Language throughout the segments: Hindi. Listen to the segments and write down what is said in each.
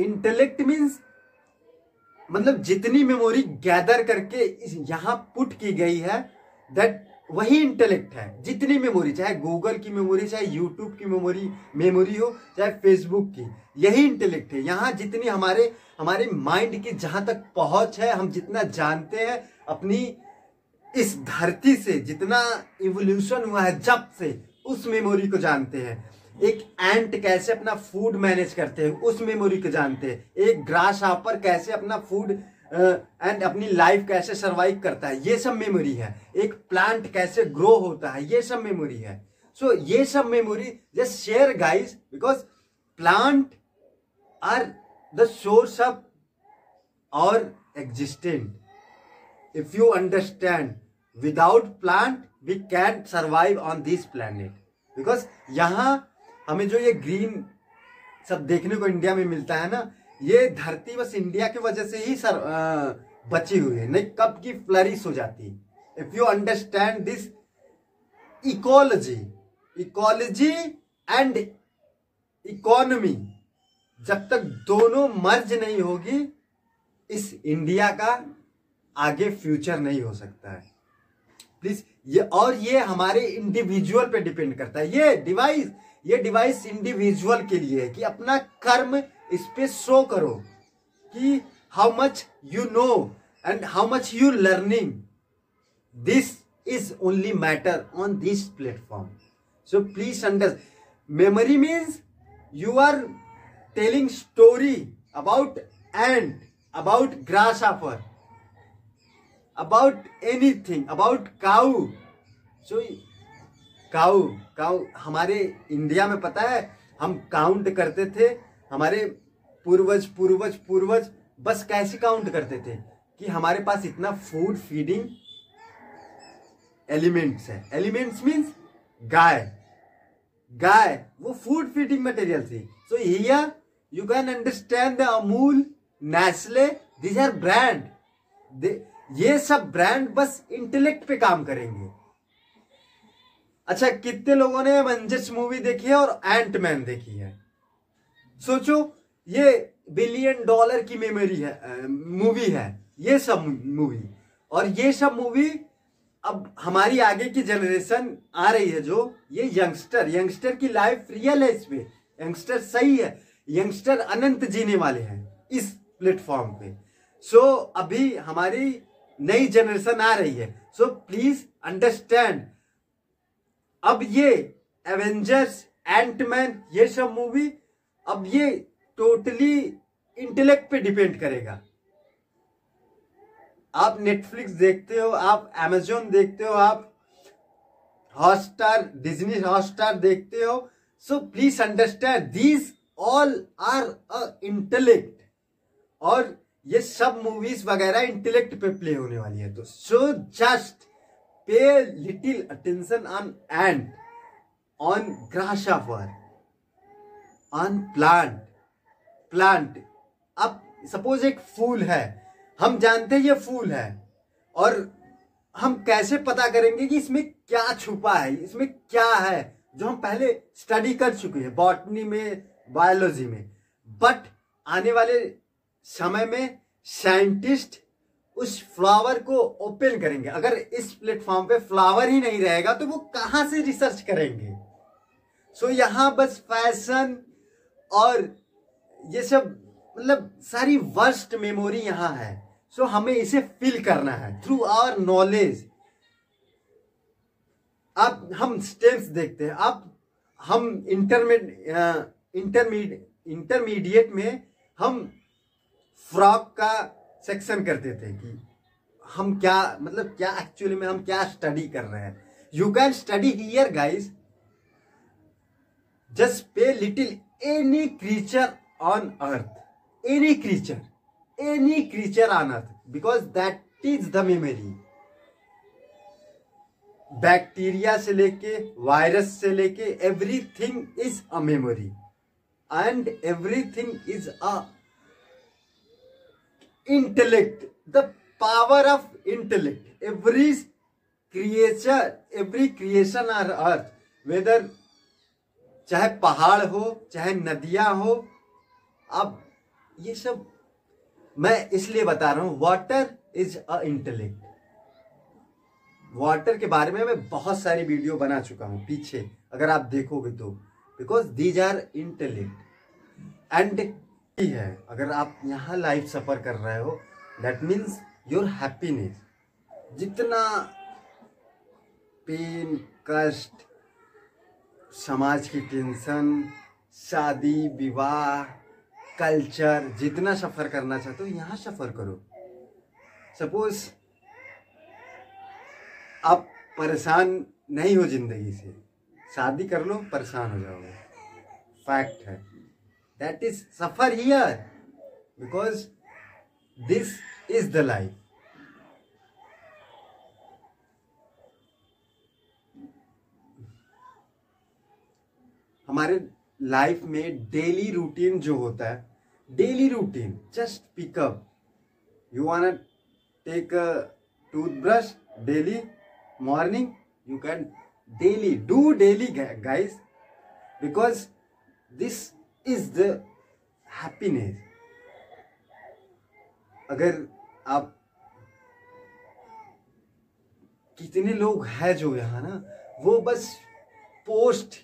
इंटेलेक्ट मीन्स मतलब जितनी मेमोरी गैदर करके यहाँ पुट की गई है दैट वही इंटेलेक्ट है। जितनी मेमोरी चाहे गूगल की मेमोरी चाहे यूट्यूब की मेमोरी मेमोरी हो, चाहे फेसबुक की, यही इंटेलेक्ट है। यहाँ जितनी हमारे हमारे माइंड की जहाँ तक पहुँच है, हम जितना जानते हैं, अपनी इस धरती से जितना इवोल्यूशन हुआ है जब से, उस मेमोरी को जानते हैं। एक एंट कैसे अपना फ़ूड मैनेज करते हैं उस मेमोरी को जानते हैं। एक ग्रास हापर कैसे अपना फ़ूड एंड अपनी लाइफ कैसे सरवाइव करता है ये सब मेमोरी है। एक प्लांट कैसे ग्रो होता है ये सब मेमोरी है। सो so, ये सब memory just share guys because plant are the source of और existent if you understand without plant we can survive on this planet because यहाँ हमें जो ये ग्रीन सब देखने को इंडिया में मिलता है ना ये धरती बस इंडिया की वजह से ही सर आ, बची हुई है। नहीं कब की फ्लरिश हो जाती if you understand this ecology ecology and economy जब तक दोनों मर्ज नहीं होगी इस इंडिया का आगे फ्यूचर नहीं हो सकता है। प्लीज़ ये और ये हमारे इंडिविजुअल पे डिपेंड करता है। ये डिवाइस ये डिवाइस इंडिविजुअल के लिए है कि अपना कर्म इस पे शो करो कि how much you know and how much you learning this is only matter on this platform so please under memory means you are telling story about and about grass offer about anything about cow so cow cow, हमारे इंडिया में पता है, हम काउंट करते थे, हमारे पूर्वज पूर्वज पूर्वज, बस कैसे काउंट करते थे कि हमारे पास इतना फ़ूड फीडिंग एलिमेंट्स है। एलिमेंट्स मींस गाय। गाय, वो फ़ूड फीडिंग मटेरियल थी। So here you can understand the Amul Nestle this are brand ये सब ब्रांड बस इंटेलेक्ट पे काम करेंगे। अच्छा कितने लोगों ने मंजस मूवी देखी है और एंट मैन देखी है? सोचो ये बिलियन डॉलर की मेमोरी है मूवी है ये सब मूवी और ये सब मूवी अब हमारी आगे की जनरेशन आ रही है जो ये यंगस्टर यंगस्टर की लाइफ रियल है। इसमें यंगस्टर सही है यंगस्टर अनंत जीने वाले हैं इस प्लेटफॉर्म पे। सो so, अभी हमारी नई जनरेशन आ रही है। सो प्लीज़ अंडरस्टैंड अब ये एवेंजर्स एंटमैन ये सब मूवी अब ये टोटली इंटेलेक्ट पे डिपेंड करेगा। आप नेटफ्लिक्स देखते हो, आप एमेजोन देखते हो, आप हॉटस्टार डिज्नी हॉटस्टार देखते हो so please understand these all are a intellect और ये सब मूवीज़ वगैरह इंटेलेक्ट पे प्ले होने वाली है तो so just pay little attention on and on grasshopper on plant plant अब सपोज़ एक फूल है, हम जानते हैं ये फूल है, और हम कैसे पता करेंगे कि इसमें क्या छुपा है, इसमें क्या है, जो हम पहले स्टडी कर चुके हैं बॉटनी में बायोलॉजी में. बट आने वाले समय में साइंटिस्ट उस फ्लावर को ओपन करेंगे। अगर इस प्लेटफॉर्म पे फ्लावर ही नहीं रहेगा तो वो कहाँ से रिसर्च करेंगे? सो so, यहाँ बस फ़ैशन और ये सब मतलब सारी वर्स्ट मेमोरी यहाँ है। सो so, हमें इसे फिल करना है थ्रू आवर नॉलेज अब हम स्टेप्स देखते हैं। अब हम इंटरमीड इंटरमीड इंटरमीडिएट में हम फ्रॉक का सेक्शन करते थे कि हम क्या मतलब क्या एक्चुअली में हम क्या स्टडी कर रहे हैं। You can study here guys just pay little any creature on earth any creature any creature on earth because that is the memory bacteria से लेके वायरस से लेके everything is a memory and everything is a intellect the power of intellect every creature every creation are earth weather चाहे पहाड़ हो, चाहे नदियाँ हो, अब ये सब मैं इसलिए बता रहा हूँ water is a intellect water के बारे में मैं बहुत सारी वीडियो बना चुका हूँ पीछे, अगर आप देखोगे तो because these are intellect and है। अगर आप यहाँ लाइफ सफ़र कर रहे हो दैट मीन्स योर हैप्पीनेस जितना पेन कष्ट, समाज की टेंशन शादी, विवाह कल्चर जितना सफ़र करना चाहते हो, यहाँ सफ़र करो। सपोज़ आप परेशान नहीं हो ज़िंदगी से, शादी कर लो, परेशान हो जाओगे। फैक्ट है। That is suffer here because this is the life हमारे लाइफ में डेली रूटीन जो होता है daily routine just pick up you want take toothbrush daily morning you can daily do daily guys because this is the happiness अगर आप कितने लोग हैं जो यहाँ ना, वो बस पोस्ट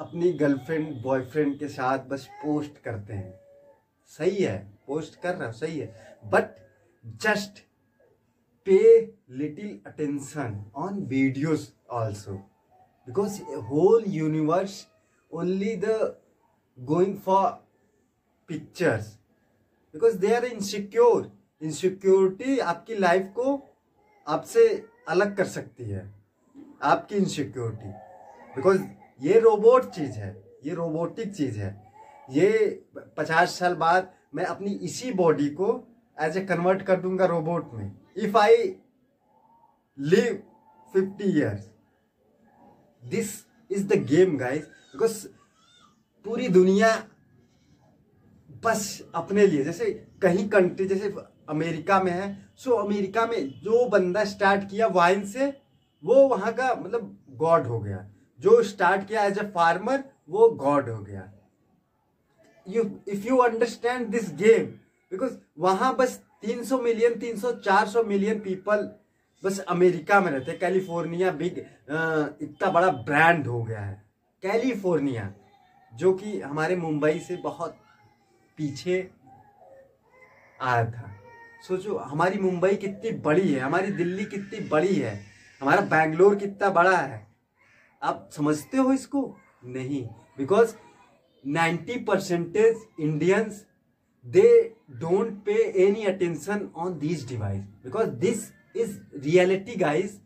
अपनी गर्लफ्रेंड बॉयफ्रेंड के साथ बस पोस्ट करते हैं। सही है पोस्ट कर रहा सही है। But just pay little attention on videos also because whole universe only the going for pictures because they are insecure insecurity आपकी लाइफ को आपसे अलग कर सकती है। आपकी इनसिक्योरिटी बिकॉज़ ये रोबोट चीज़ है। ये रोबोटिक चीज़ है। ये पचास साल बाद मैं अपनी इसी बॉडी को एज ए कन्वर्ट कर दूँगा रोबोट में। If I live fifty years this is the game guys because पूरी दुनिया बस अपने लिए, जैसे कहीं कंट्री जैसे अमेरिका में है सो अमेरिका में जो बंदा स्टार्ट किया वाइन से, वो वहाँ का मतलब गॉड हो गया। जो स्टार्ट किया एज ए फार्मर वो गॉड हो गया। You if you understand this game because वहाँ बस 300 मिलियन 300 400 मिलियन पीपल बस अमेरिका में रहते कैलिफ़ोर्निया बिग इतना बड़ा ब्रांड हो गया है। कैलिफ़ोर्निया जो कि हमारे मुंबई से बहुत पीछे आया था। सोचो, हमारी मुंबई कितनी बड़ी है, हमारी दिल्ली कितनी बड़ी है, हमारा बैंगलोर कितना बड़ा है। आप समझते हो इसको? नहीं because ninety percentage Indians they don't pay any attention on this device because this is reality guys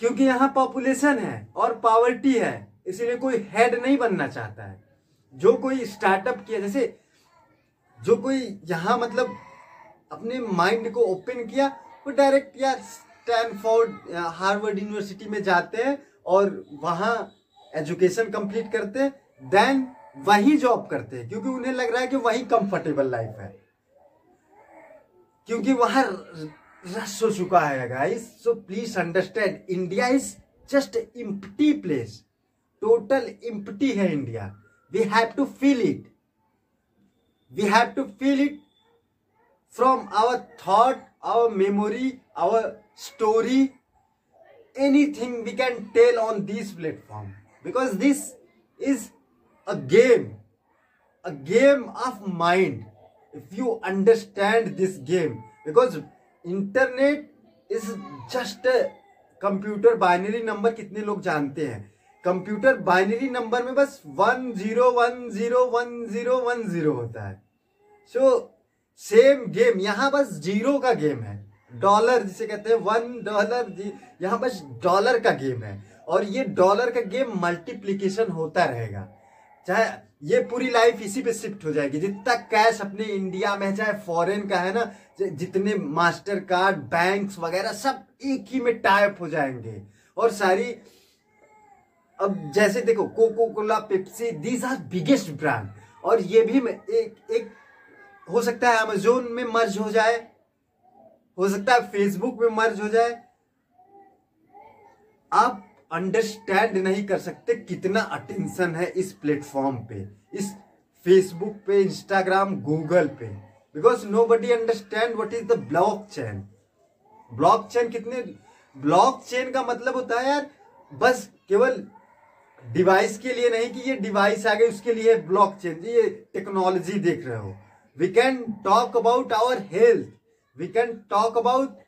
क्योंकि यहाँ पॉपुलेशन है और पावर्टी है। इसलिए कोई हेड नहीं बनना चाहता है। जो कोई स्टार्टअप किया, जैसे जो कोई यहाँ मतलब अपने माइंड को ओपन किया, वो डायरेक्ट यार स्टैनफोर्ड हार्वर्ड यूनिवर्सिटी में जाते हैं और वहाँ एजुकेशन कंप्लीट करते हैं देन वही जॉब करते हैं, क्योंकि उन्हें लग रहा है कि वही कंफर्टेबल लाइफ है। क्योंकि वहाँ रस हो चुका है guys so please understand India is just empty place total empty है India we have to feel it we have to feel it from our thought our memory our story anything we can tell on this platform because this is a game a game of mind if you understand this game because internet is just computer binary number कितने लोग जानते हैं। कंप्यूटर बाइनरी नंबर में बस one zero one zero one zero one zero होता है। सो सेम गेम यहाँ बस ज़ीरो का गेम है। डॉलर जिसे कहते हैं वन डॉलर यहाँ बस डॉलर का गेम है। और ये डॉलर का गेम मल्टीप्लीकेशन होता रहेगा। चाहे ये पूरी लाइफ इसी पे शिफ्ट हो जाएगी। जितना कैश अपने इंडिया में चाहे फॉरेन का है ना जितने मास्टर कार्ड बैंक्स वगैरह सब एक ही में टाइप हो जाएँगे। और सारी अब जैसे देखो Coca Cola Pepsi these are biggest brand और ये भी एक एक हो सकता है अमेजोन में मर्ज हो जाए, हो सकता है फेसबुक में मर्ज हो जाए। आप अंडरस्टैंड नहीं कर सकते कितना अटेंशन है इस प्लेटफॉर्म पे, इस फेसबुक पे इंस्टाग्राम गूगल पे। Because nobody understand what is the blockchain blockchain कितने ब्लॉक चेन का मतलब होता है यार, बस केवल डिवाइस के लिए नहीं कि ये डिवाइस आ गई, उसके लिए ब्लॉक चेन ये टेक्नोलॉजी देख रहे हो। We can talk about our health we can talk about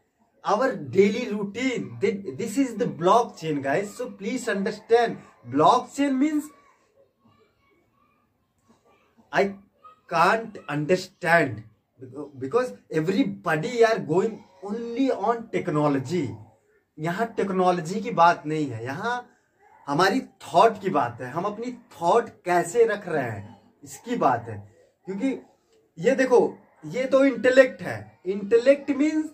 our daily routine this is the blockchain guys so please understand blockchain means I can't understand because everybody are going only on technology यहाँ टेक्नोलॉजी की बात नहीं है। यहाँ हमारी थॉट की बात है, हम अपनी थॉट कैसे रख रहे हैं, इसकी बात है। क्योंकि ये देखो, ये तो इंटेलेक्ट है। Intellect means